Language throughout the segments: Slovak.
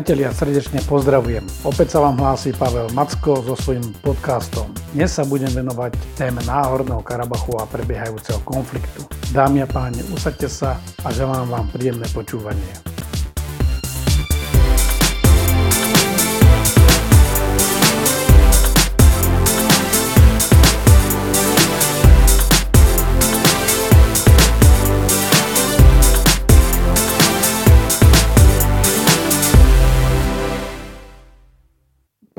Priatelia, srdečne pozdravujem. Opäť sa vám hlási Pavel Macko so svojím podcastom. Dnes sa budem venovať téme Náhorného Karabachu a prebiehajúceho konfliktu. Dámy a páni, usaďte sa a želám vám príjemné počúvanie.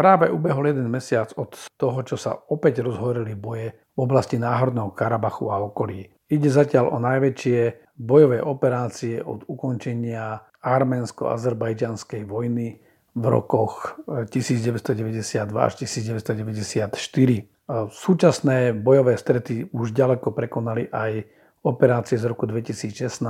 Práve ubehol jeden mesiac od toho, čo sa opäť rozhorili boje v oblasti Náhorného Karabachu a okolí. Ide zatiaľ o najväčšie bojové operácie od ukončenia arménsko-azerbajdžanskej vojny v rokoch 1992 až 1994. Súčasné bojové strety už ďaleko prekonali aj operácie z roku 2016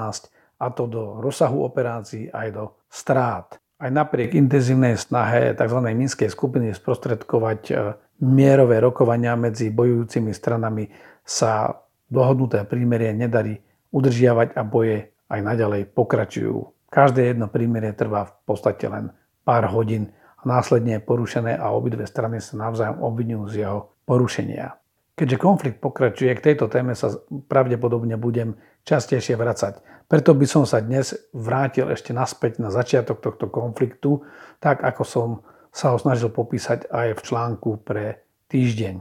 a to do rozsahu operácií aj do strát aj napriek intenzívnej snahe tzv. Minskej skupiny sprostredkovať e, mierové rokovania medzi bojujúcimi stranami sa dohodnuté prímerie nedarí udržiavať a boje aj naďalej pokračujú. Každé jedno prímerie trvá v podstate len pár hodín a následne je porušené a obidve strany sa navzájom obvinujú z jeho porušenia. Keďže konflikt pokračuje, k tejto téme sa pravdepodobne budem častejšie vracať. Preto by som sa dnes vrátil ešte naspäť na začiatok tohto konfliktu, tak ako som sa ho snažil popísať aj v článku pre týždeň.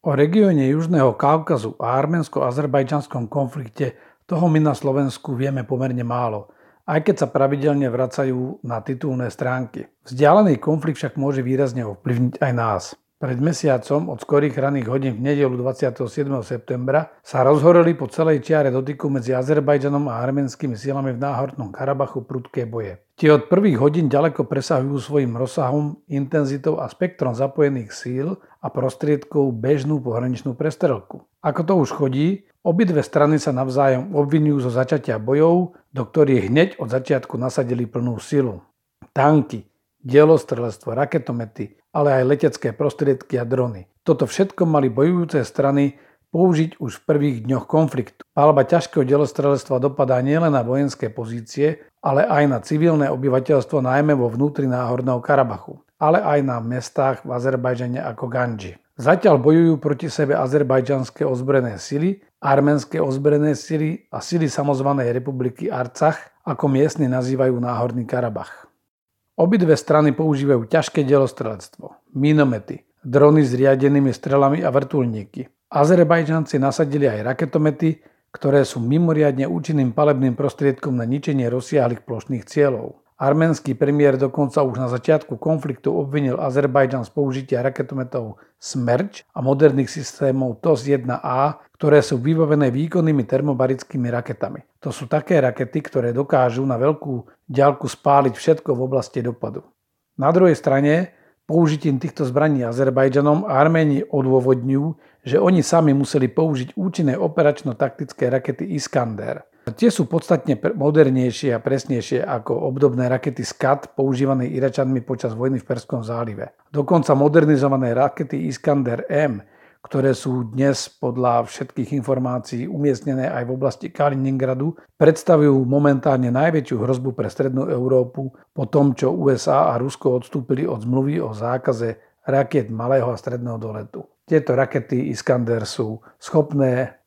O regióne Južného Kaukazu a arménsko-azerbajdžanskom konflikte toho my na Slovensku vieme pomerne málo, aj keď sa pravidelne vracajú na titulné stránky. Vzdialený konflikt však môže výrazne ovplyvniť aj nás. Pred mesiacom od skorých raných hodín v nedelu 27. septembra sa rozhoreli po celej čiare dotyku medzi Azerbajdžanom a arménskymi silami v Náhornom Karabachu prudké boje. Tie od prvých hodín ďaleko presahujú svojim rozsahom, intenzitou a spektrom zapojených síl a prostriedkov bežnú pohraničnú prestrelku. Ako to už chodí, obidve strany sa navzájom obvinujú zo začatia bojov, do ktorých hneď od začiatku nasadili plnú silu. Tanky, dielostrelectvo, raketomety, ale aj letecké prostriedky a drony. Toto všetko mali bojujúce strany použiť už v prvých dňoch konfliktu. Palba ťažkého delostrelectva dopadá nielen na vojenské pozície, ale aj na civilné obyvateľstvo najmä vo vnútri Náhorného Karabachu, ale aj na mestách v Azerbajdžane ako Ganji. Zatiaľ bojujú proti sebe azerbajdžanské ozbrojené sily, arménske ozbrojené sily a sily samozvanej republiky Arcach, ako miestni nazývajú Náhorný Karabach. Obidve strany používajú ťažké delostrelectvo, minomety, drony s riadenými strelami a vrtulníky. Azerbajdžanci nasadili aj raketomety, ktoré sú mimoriadne účinným palebným prostriedkom na ničenie rozsiahlých plošných cieľov. Arménsky premiér dokonca už na začiatku konfliktu obvinil Azerbajdžan z použitia raketometov Smerč a moderných systémov TOS-1A, ktoré sú vybavené výkonnými termobarickými raketami. To sú také rakety, ktoré dokážu na veľkú ďalku spáliť všetko v oblasti dopadu. Na druhej strane použitím týchto zbraní Azerbajdžanom Arméni odôvodňujú, že oni sami museli použiť účinné operačno-taktické rakety Iskander. Tie sú podstatne modernejšie a presnejšie ako obdobné rakety SCAD používané Iračanmi počas vojny v Perskom zálive. Dokonca modernizované rakety Iskander M, ktoré sú dnes podľa všetkých informácií umiestnené aj v oblasti Kaliningradu, predstavujú momentálne najväčšiu hrozbu pre Strednú Európu po tom, čo USA a Rusko odstúpili od zmluvy o zákaze raket malého a stredného doletu. Tieto rakety Iskander sú schopné,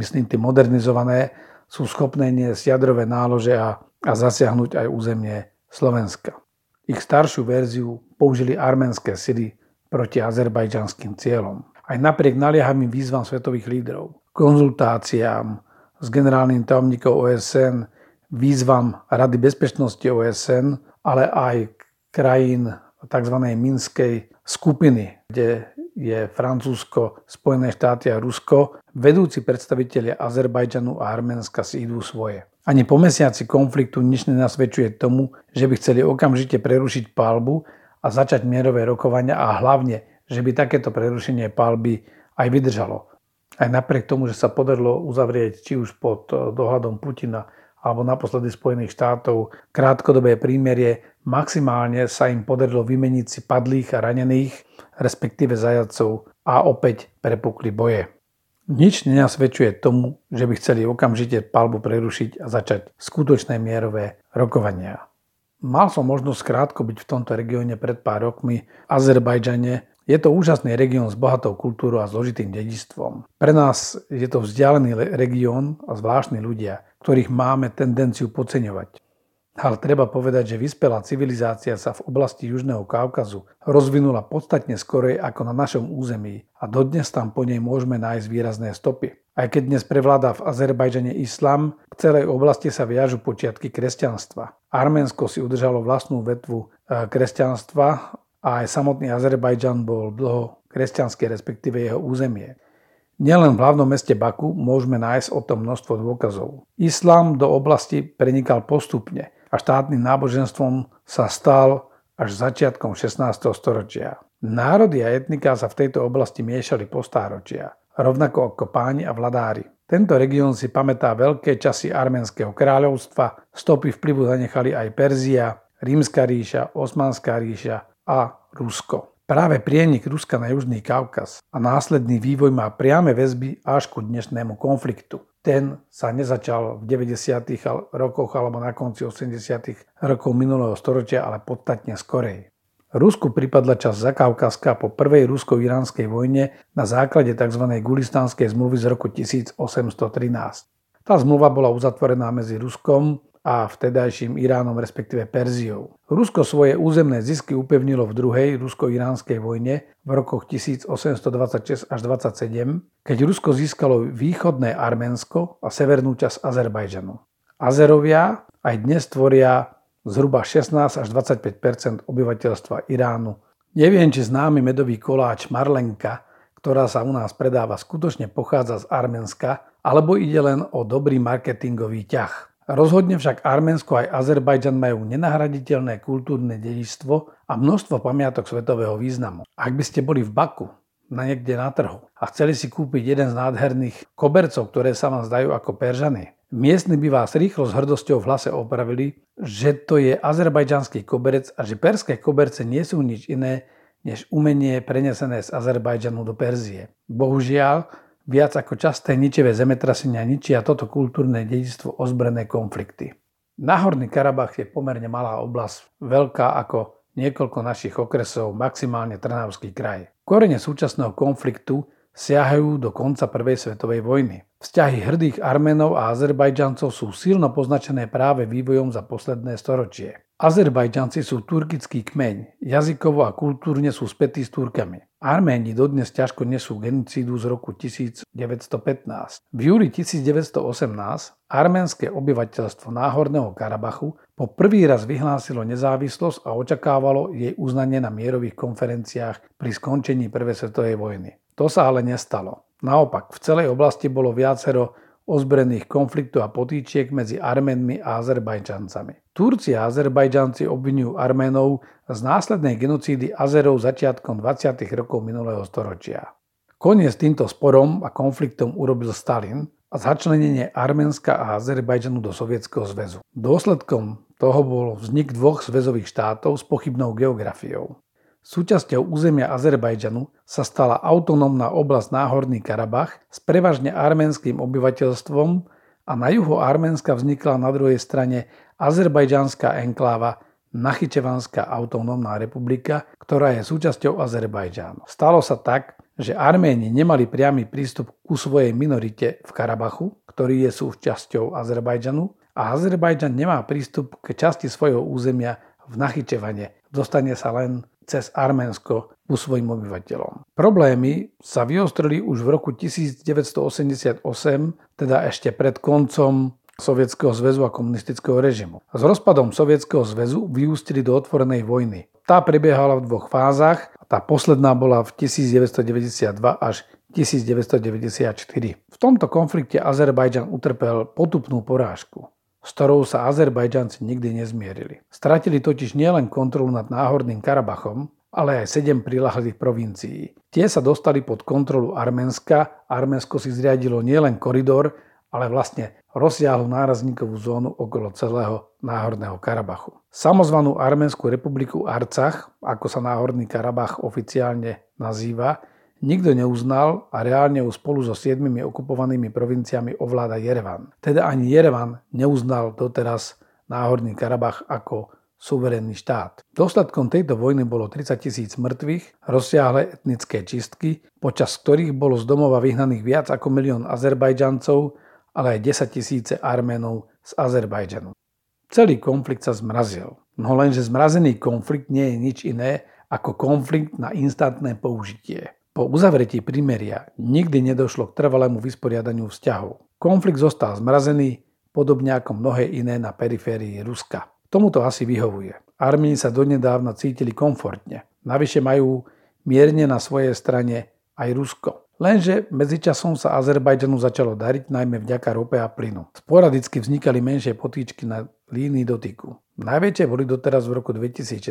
myslím tým modernizované, sú schopné niesť jadrové nálože a, a zasiahnuť aj územie Slovenska. Ich staršiu verziu použili arménske sily proti azerbajdžanským cieľom. Aj napriek naliehavým výzvam svetových lídrov, konzultáciám s generálnym tajomníkom OSN, výzvam Rady bezpečnosti OSN, ale aj krajín tzv. Minskej skupiny, kde je Francúzsko, Spojené štáty a Rusko, vedúci predstavitelia Azerbajdžanu a Arménska si idú svoje. Ani po mesiaci konfliktu nič nenasvedčuje tomu, že by chceli okamžite prerušiť palbu a začať mierové rokovania a hlavne, že by takéto prerušenie palby aj vydržalo. Aj napriek tomu, že sa podarilo uzavrieť či už pod dohľadom Putina alebo naposledy Spojených štátov krátkodobé prímerie, maximálne sa im podarilo vymeniť si padlých a ranených, respektíve zajacov a opäť prepukli boje. Nič nenasvedčuje tomu, že by chceli okamžite palbu prerušiť a začať skutočné mierové rokovania. Mal som možnosť krátko byť v tomto regióne pred pár rokmi, v Azerbajdžane. Je to úžasný región s bohatou kultúrou a zložitým dedistvom. Pre nás je to vzdialený región a zvláštni ľudia, ktorých máme tendenciu podceňovať. Ale treba povedať, že vyspelá civilizácia sa v oblasti Južného Kaukazu rozvinula podstatne skorej ako na našom území a dodnes tam po nej môžeme nájsť výrazné stopy. Aj keď dnes prevláda v Azerbajdžane islam, k celej oblasti sa viažu počiatky kresťanstva. Arménsko si udržalo vlastnú vetvu e, kresťanstva a aj samotný Azerbajdžan bol dlho kresťanský, respektíve jeho územie. Nielen v hlavnom meste Baku môžeme nájsť o tom množstvo dôkazov. Islám do oblasti prenikal postupne a štátnym náboženstvom sa stal až začiatkom 16. storočia. Národy a etnika sa v tejto oblasti miešali po stáročia, rovnako ako páni a vladári. Tento región si pamätá veľké časy arménskeho kráľovstva, stopy vplyvu zanechali aj Perzia, Rímska ríša, Osmanská ríša a Rusko. Práve prienik Ruska na Južný Kaukaz a následný vývoj má priame väzby až ku dnešnému konfliktu ten sa nezačal v 90. rokoch alebo na konci 80. rokov minulého storočia, ale podstatne skorej. Rusku pripadla časť Zakaukaska po prvej rusko-iránskej vojne na základe tzv. Gulistanskej zmluvy z roku 1813. Tá zmluva bola uzatvorená medzi Ruskom a vtedajším Iránom, respektíve Perziou. Rusko svoje územné zisky upevnilo v druhej rusko-iránskej vojne v rokoch 1826 až 27, keď Rusko získalo východné Arménsko a severnú časť Azerbajdžanu. Azerovia aj dnes tvoria zhruba 16 až 25% obyvateľstva Iránu. Neviem, či známy medový koláč Marlenka, ktorá sa u nás predáva, skutočne pochádza z Arménska, alebo ide len o dobrý marketingový ťah. Rozhodne však Arménsko aj Azerbajdžan majú nenahraditeľné kultúrne dedičstvo a množstvo pamiatok svetového významu. Ak by ste boli v Baku, na niekde na trhu a chceli si kúpiť jeden z nádherných kobercov, ktoré sa vám zdajú ako peržany, miestni by vás rýchlo s hrdosťou v hlase opravili, že to je azerbajdžanský koberec a že perské koberce nie sú nič iné než umenie prenesené z Azerbajdžanu do Perzie. Bohužiaľ, Viac ako časté ničivé zemetrasenia ničia toto kultúrne dedičstvo ozbrojené konflikty. Náhorný Karabach je pomerne malá oblasť, veľká ako niekoľko našich okresov, maximálne Trnavský kraj. Korene súčasného konfliktu siahajú do konca Prvej svetovej vojny. Vzťahy hrdých Arménov a Azerbajdžancov sú silno poznačené práve vývojom za posledné storočie. Azerbajdžanci sú turkický kmeň, jazykovo a kultúrne sú spätí s Turkami. Arméni dodnes ťažko nesú genocídu z roku 1915. V júli 1918 arménske obyvateľstvo Náhorného Karabachu po prvý raz vyhlásilo nezávislosť a očakávalo jej uznanie na mierových konferenciách pri skončení Prvej svetovej vojny. To sa ale nestalo. Naopak, v celej oblasti bolo viacero ozbrojených konfliktov a potýčiek medzi Arménmi a Azerbajčancami. Turci a Azerbajdžanci obvinujú Arménov z následnej genocídy Azerov začiatkom 20. rokov minulého storočia. Koniec týmto sporom a konfliktom urobil Stalin a začlenenie Arménska a Azerbajdžanu do Sovietskeho zväzu. Dôsledkom toho bol vznik dvoch zväzových štátov s pochybnou geografiou. Súčasťou územia Azerbajdžanu sa stala autonómna oblasť Náhorný Karabach s prevažne arménským obyvateľstvom a na juho Arménska vznikla na druhej strane azerbajdžanská enkláva Nachyčevanská autonómna republika, ktorá je súčasťou Azerbajdžánu. Stalo sa tak, že Arméni nemali priamy prístup ku svojej minorite v Karabachu, ktorý je súčasťou Azerbajdžanu, a Azerbajdžan nemá prístup k časti svojho územia v Nachyčevane. Dostane sa len cez Arménsko u svojim obyvateľom. Problémy sa vyostrili už v roku 1988, teda ešte pred koncom Sovietskeho zväzu a komunistického režimu. S rozpadom Sovietskeho zväzu vyústili do otvorenej vojny. Tá prebiehala v dvoch fázach tá posledná bola v 1992 až 1994. V tomto konflikte Azerbajdžan utrpel potupnú porážku s ktorou sa Azerbajdžanci nikdy nezmierili. Stratili totiž nielen kontrolu nad Náhorným Karabachom, ale aj sedem prilahlých provincií. Tie sa dostali pod kontrolu Arménska. Arménsko si zriadilo nielen koridor, ale vlastne rozsiahlu nárazníkovú zónu okolo celého Náhorného Karabachu. Samozvanú Arménskú republiku Arcach, ako sa Náhorný Karabach oficiálne nazýva, nikto neuznal a reálne ju spolu so siedmimi okupovanými provinciami ovláda Jerevan. Teda ani Jerevan neuznal doteraz Náhorný Karabach ako suverénny štát. Dôsledkom tejto vojny bolo 30 tisíc mŕtvych, rozsiahle etnické čistky, počas ktorých bolo z domova vyhnaných viac ako milión Azerbajdžancov, ale aj 10 tisíce Arménov z Azerbajdžanu. Celý konflikt sa zmrazil. No lenže zmrazený konflikt nie je nič iné ako konflikt na instantné použitie. Po uzavretí primeria nikdy nedošlo k trvalému vysporiadaniu vzťahov. Konflikt zostal zmrazený, podobne ako mnohé iné na periférii Ruska. Tomuto asi vyhovuje. Armíni sa donedávna cítili komfortne. Navyše majú mierne na svojej strane aj Rusko. Lenže medzičasom sa Azerbajdžanu začalo dariť najmä vďaka rope a plynu. Sporadicky vznikali menšie potýčky na línii dotyku. Najväčšie boli doteraz v roku 2016,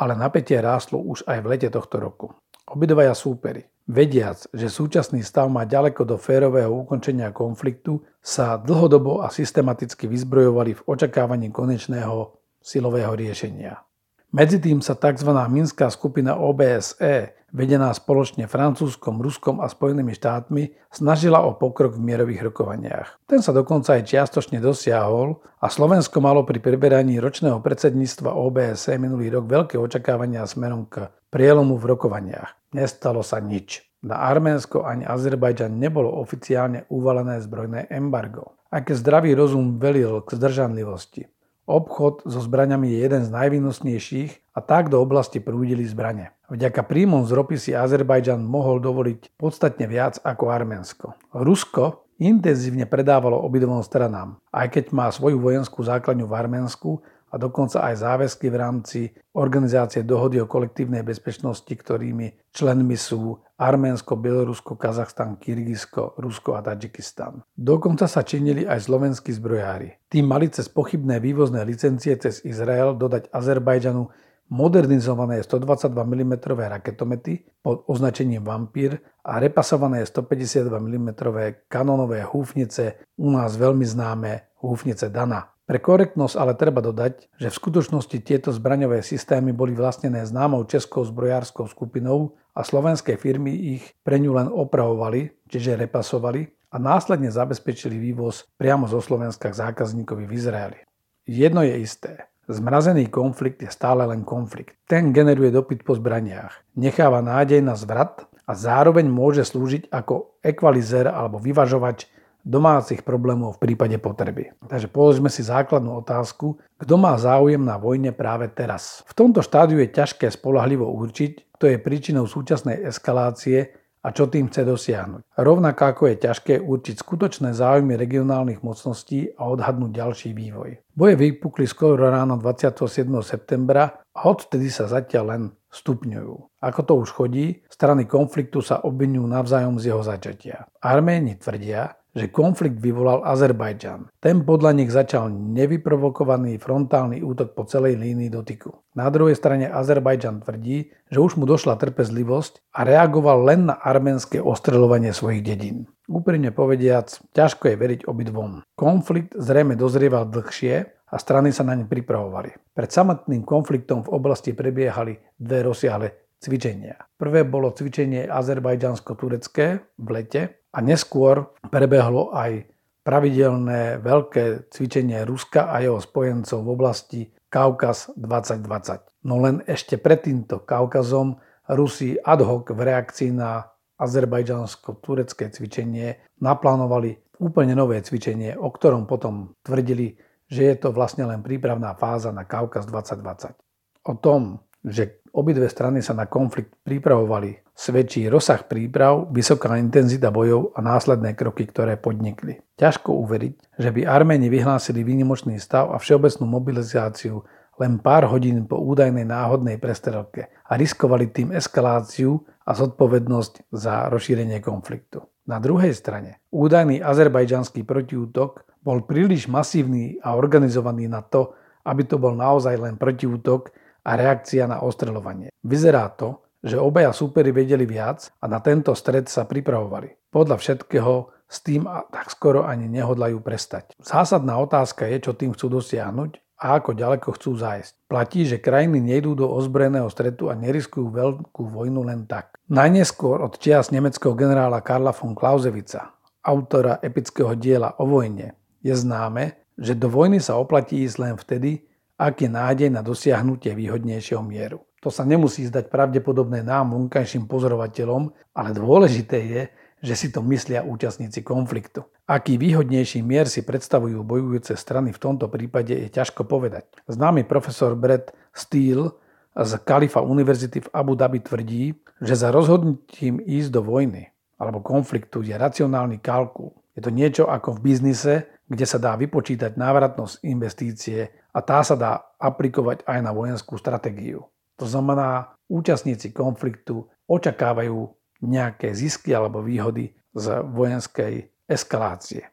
ale napätie rástlo už aj v lete tohto roku. Obidvaja súperi, vediac, že súčasný stav má ďaleko do férového ukončenia konfliktu, sa dlhodobo a systematicky vyzbrojovali v očakávaní konečného silového riešenia. Medzi tým sa tzv. Minská skupina OBSE, vedená spoločne Francúzskom, Ruskom a Spojenými štátmi, snažila o pokrok v mierových rokovaniach. Ten sa dokonca aj čiastočne dosiahol a Slovensko malo pri preberaní ročného predsedníctva OBSE minulý rok veľké očakávania smerom k prielomu v rokovaniach. Nestalo sa nič. Na Arménsko ani Azerbajdžan nebolo oficiálne uvalené zbrojné embargo. Aj keď zdravý rozum velil k zdržanlivosti. Obchod so zbraňami je jeden z najvýnosnejších a tak do oblasti prúdili zbrane. Vďaka príjmom z ropy si Azerbajdžan mohol dovoliť podstatne viac ako Arménsko. Rusko intenzívne predávalo obidvom stranám. Aj keď má svoju vojenskú základňu v Arménsku, a dokonca aj záväzky v rámci Organizácie dohody o kolektívnej bezpečnosti, ktorými členmi sú Arménsko, Bielorusko, Kazachstan, Kyrgyzsko, Rusko a Tadžikistan. Dokonca sa činili aj slovenskí zbrojári. Tým mali cez pochybné vývozné licencie cez Izrael dodať Azerbajdžanu modernizované 122 mm raketomety pod označením Vampír a repasované 152 mm kanonové húfnice, u nás veľmi známe húfnice Dana. Pre korektnosť ale treba dodať, že v skutočnosti tieto zbraňové systémy boli vlastnené známou českou zbrojárskou skupinou a slovenské firmy ich pre ňu len opravovali, čiže repasovali a následne zabezpečili vývoz priamo zo Slovenska k zákazníkovi v Izraeli. Jedno je isté. Zmrazený konflikt je stále len konflikt. Ten generuje dopyt po zbraniach, necháva nádej na zvrat a zároveň môže slúžiť ako ekvalizer alebo vyvažovač domácich problémov v prípade potreby. Takže položme si základnú otázku, kto má záujem na vojne práve teraz. V tomto štádiu je ťažké spolahlivo určiť, kto je príčinou súčasnej eskalácie a čo tým chce dosiahnuť. Rovnako ako je ťažké určiť skutočné záujmy regionálnych mocností a odhadnúť ďalší vývoj. Boje vypukli skoro ráno 27. septembra a odtedy sa zatiaľ len stupňujú. Ako to už chodí, strany konfliktu sa obvinujú navzájom z jeho začatia. Arméni tvrdia, že konflikt vyvolal Azerbajdžan. Ten podľa nich začal nevyprovokovaný frontálny útok po celej línii dotyku. Na druhej strane Azerbajdžan tvrdí, že už mu došla trpezlivosť a reagoval len na arménske ostreľovanie svojich dedín. Úprimne povediac, ťažko je veriť obidvom. Konflikt zrejme dozrieval dlhšie a strany sa naň pripravovali. Pred samotným konfliktom v oblasti prebiehali dve rozsiahle cvičenia. Prvé bolo cvičenie azerbajdžansko-turecké v lete a neskôr prebehlo aj pravidelné veľké cvičenie Ruska a jeho spojencov v oblasti Kaukaz 2020. No len ešte pred týmto Kaukazom Rusi ad hoc v reakcii na azerbajdžansko-turecké cvičenie naplánovali úplne nové cvičenie, o ktorom potom tvrdili, že je to vlastne len prípravná fáza na Kaukaz 2020. O tom, že obidve strany sa na konflikt pripravovali, svedčí rozsah príprav, vysoká intenzita bojov a následné kroky, ktoré podnikli. Ťažko uveriť, že by Arméni vyhlásili výnimočný stav a všeobecnú mobilizáciu len pár hodín po údajnej náhodnej prestrelke a riskovali tým eskaláciu a zodpovednosť za rozšírenie konfliktu. Na druhej strane, údajný azerbajdžanský protiútok bol príliš masívny a organizovaný na to, aby to bol naozaj len protiútok a reakcia na ostreľovanie. Vyzerá to, že obaja súperi vedeli viac a na tento stred sa pripravovali. Podľa všetkého s tým tak skoro ani nehodlajú prestať. Zásadná otázka je, čo tým chcú dosiahnuť a ako ďaleko chcú zájsť. Platí, že krajiny nejdú do ozbrojeného stretu a neriskujú veľkú vojnu len tak. Najneskôr od čias nemeckého generála Karla von Clausewitza, autora epického diela o vojne, je známe, že do vojny sa oplatí ísť len vtedy, ak je nádej na dosiahnutie výhodnejšieho mieru. To sa nemusí zdať pravdepodobné nám vonkajším pozorovateľom, ale dôležité je, že si to myslia účastníci konfliktu. Aký výhodnejší mier si predstavujú bojujúce strany v tomto prípade je ťažko povedať. Známy profesor Brett Steele z Kalifa univerzity v Abu Dhabi tvrdí, že za rozhodnutím ísť do vojny alebo konfliktu je racionálny kalkul. Je to niečo ako v biznise, kde sa dá vypočítať návratnosť investície a tá sa dá aplikovať aj na vojenskú stratégiu. To znamená, účastníci konfliktu očakávajú nejaké zisky alebo výhody z vojenskej eskalácie.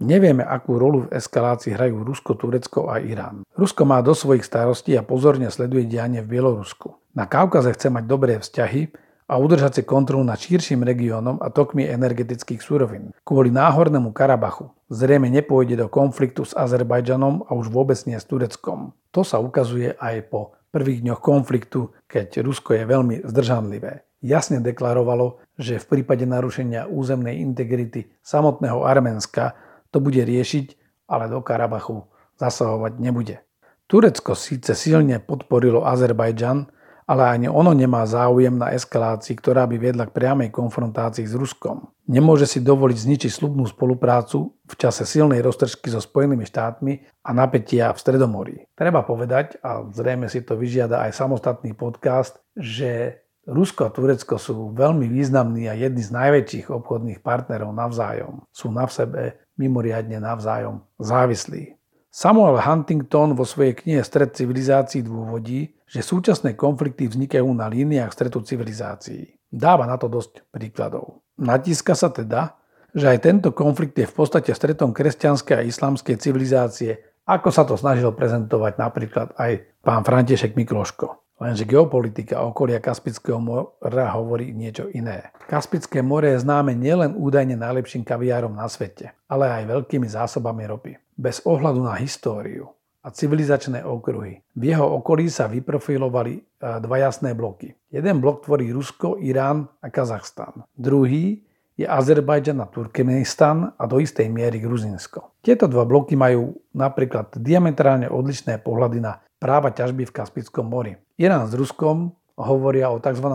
Nevieme, akú rolu v eskalácii hrajú Rusko, Turecko a Irán. Rusko má do svojich starostí a pozorne sleduje dianie v Bielorusku. Na Kaukaze chce mať dobré vzťahy a udržať si kontrolu nad širším regiónom a tokmi energetických súrovín. Kvôli náhornému Karabachu zrejme nepôjde do konfliktu s Azerbajdžanom a už vôbec nie s Tureckom. To sa ukazuje aj po prvých dňoch konfliktu, keď Rusko je veľmi zdržanlivé. Jasne deklarovalo, že v prípade narušenia územnej integrity samotného Arménska to bude riešiť, ale do Karabachu zasahovať nebude. Turecko síce silne podporilo Azerbajdžan, ale ani ono nemá záujem na eskalácii, ktorá by viedla k priamej konfrontácii s Ruskom. Nemôže si dovoliť zničiť slubnú spoluprácu v čase silnej roztržky so Spojenými štátmi a napätia v Stredomorí. Treba povedať, a zrejme si to vyžiada aj samostatný podcast, že Rusko a Turecko sú veľmi významní a jedni z najväčších obchodných partnerov navzájom. Sú na sebe mimoriadne navzájom závislí. Samuel Huntington vo svojej knihe Stred civilizácií dôvodí, že súčasné konflikty vznikajú na líniách stretu civilizácií. Dáva na to dosť príkladov. Natíska sa teda, že aj tento konflikt je v podstate stretom kresťanskej a islamskej civilizácie, ako sa to snažil prezentovať napríklad aj pán František Mikloško. Lenže geopolitika okolia Kaspického mora hovorí niečo iné. Kaspické more je známe nielen údajne najlepším kaviárom na svete, ale aj veľkými zásobami ropy bez ohľadu na históriu a civilizačné okruhy. V jeho okolí sa vyprofilovali e, dva jasné bloky. Jeden blok tvorí Rusko, Irán a Kazachstan. Druhý je Azerbajdžan a Turkmenistan a do istej miery Gruzinsko. Tieto dva bloky majú napríklad diametrálne odlišné pohľady na práva ťažby v Kaspickom mori. Irán s Ruskom hovoria o tzv.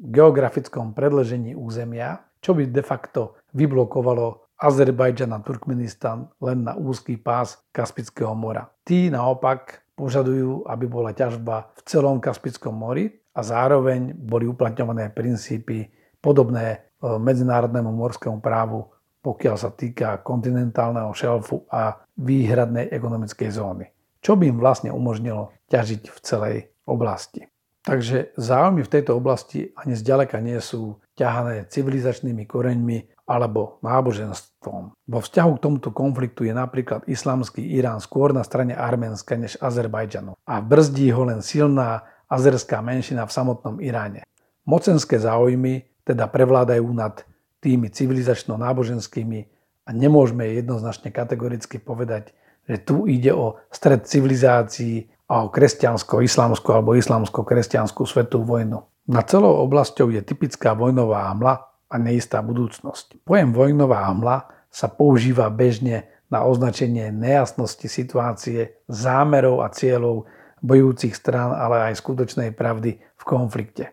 geografickom predležení územia, čo by de facto vyblokovalo Azerbajdžan a Turkmenistan len na úzky pás Kaspického mora. Tí naopak požadujú, aby bola ťažba v celom Kaspickom mori a zároveň boli uplatňované princípy podobné e, medzinárodnému morskému právu, pokiaľ sa týka kontinentálneho šelfu a výhradnej ekonomickej zóny, čo by im vlastne umožnilo ťažiť v celej oblasti. Takže záujmy v tejto oblasti ani zďaleka nie sú ťahané civilizačnými koreňmi alebo náboženstvom. Vo vzťahu k tomuto konfliktu je napríklad islamský Irán skôr na strane Arménska než Azerbajdžanu a brzdí ho len silná azerská menšina v samotnom Iráne. Mocenské záujmy teda prevládajú nad tými civilizačno-náboženskými a nemôžeme jednoznačne kategoricky povedať, že tu ide o stred civilizácií a o kresťansko-islamskú alebo islamsko-kresťanskú svetú vojnu. Na celou oblasťou je typická vojnová hmla, a neistá budúcnosť. Pojem vojnová hmla sa používa bežne na označenie nejasnosti situácie, zámerov a cieľov bojúcich strán, ale aj skutočnej pravdy v konflikte.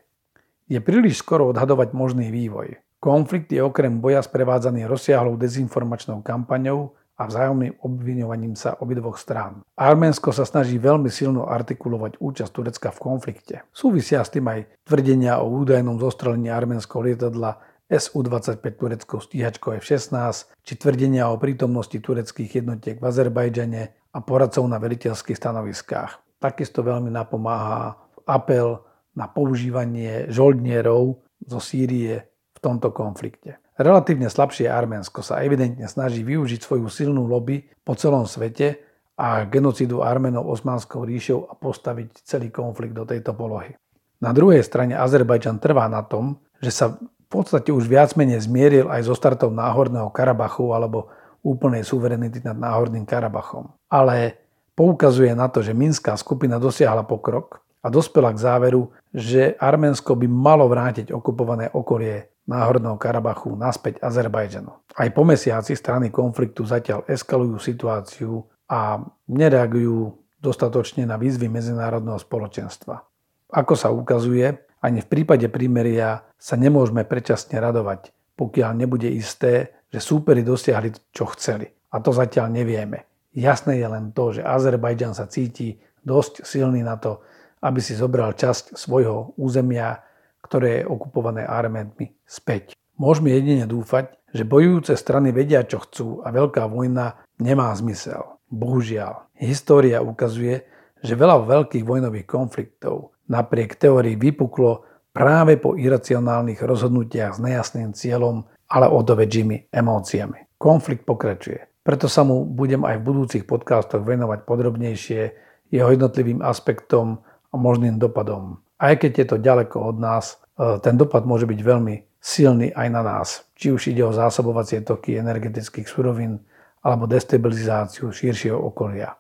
Je príliš skoro odhadovať možný vývoj. Konflikt je okrem boja sprevádzaný rozsiahlou dezinformačnou kampaňou a vzájomným obviňovaním sa obidvoch strán. Arménsko sa snaží veľmi silno artikulovať účasť Turecka v konflikte. Súvisia s tým aj tvrdenia o údajnom zostrelení arménskeho lietadla Su-25 tureckou stíhačkou F-16 či tvrdenia o prítomnosti tureckých jednotiek v Azerbajdžane a poradcov na veliteľských stanoviskách. Takisto veľmi napomáha apel na používanie žoldnierov zo Sýrie v tomto konflikte. Relatívne slabšie Arménsko sa evidentne snaží využiť svoju silnú lobby po celom svete a genocidu Arménov osmanskou ríšou a postaviť celý konflikt do tejto polohy. Na druhej strane Azerbajdžan trvá na tom, že sa v podstate už viac menej zmieril aj so startom Náhorného Karabachu alebo úplnej suverenity nad Náhorným Karabachom. Ale poukazuje na to, že Minská skupina dosiahla pokrok a dospela k záveru, že Arménsko by malo vrátiť okupované okolie Náhorného Karabachu naspäť Azerbajdžanu. Aj po mesiaci strany konfliktu zatiaľ eskalujú situáciu a nereagujú dostatočne na výzvy medzinárodného spoločenstva. Ako sa ukazuje, ani v prípade prímeria sa nemôžeme predčasne radovať, pokiaľ nebude isté, že súperi dosiahli, čo chceli. A to zatiaľ nevieme. Jasné je len to, že Azerbajdžan sa cíti dosť silný na to, aby si zobral časť svojho územia, ktoré je okupované Arménmi, späť. Môžeme jedine dúfať, že bojujúce strany vedia, čo chcú a veľká vojna nemá zmysel. Bohužiaľ, história ukazuje, že veľa veľkých vojnových konfliktov napriek teórii vypuklo práve po iracionálnych rozhodnutiach s nejasným cieľom, ale odovedžimi emóciami. Konflikt pokračuje. Preto sa mu budem aj v budúcich podcastoch venovať podrobnejšie jeho jednotlivým aspektom a možným dopadom. Aj keď je to ďaleko od nás, e, ten dopad môže byť veľmi silný aj na nás. Či už ide o zásobovacie toky energetických surovín alebo destabilizáciu širšieho okolia.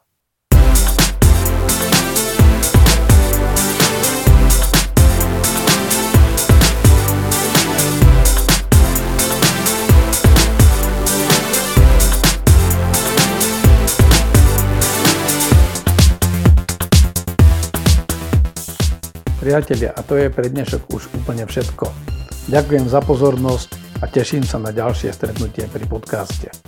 Priatelia, a to je pre dnešok už úplne všetko. Ďakujem za pozornosť a teším sa na ďalšie stretnutie pri podcaste.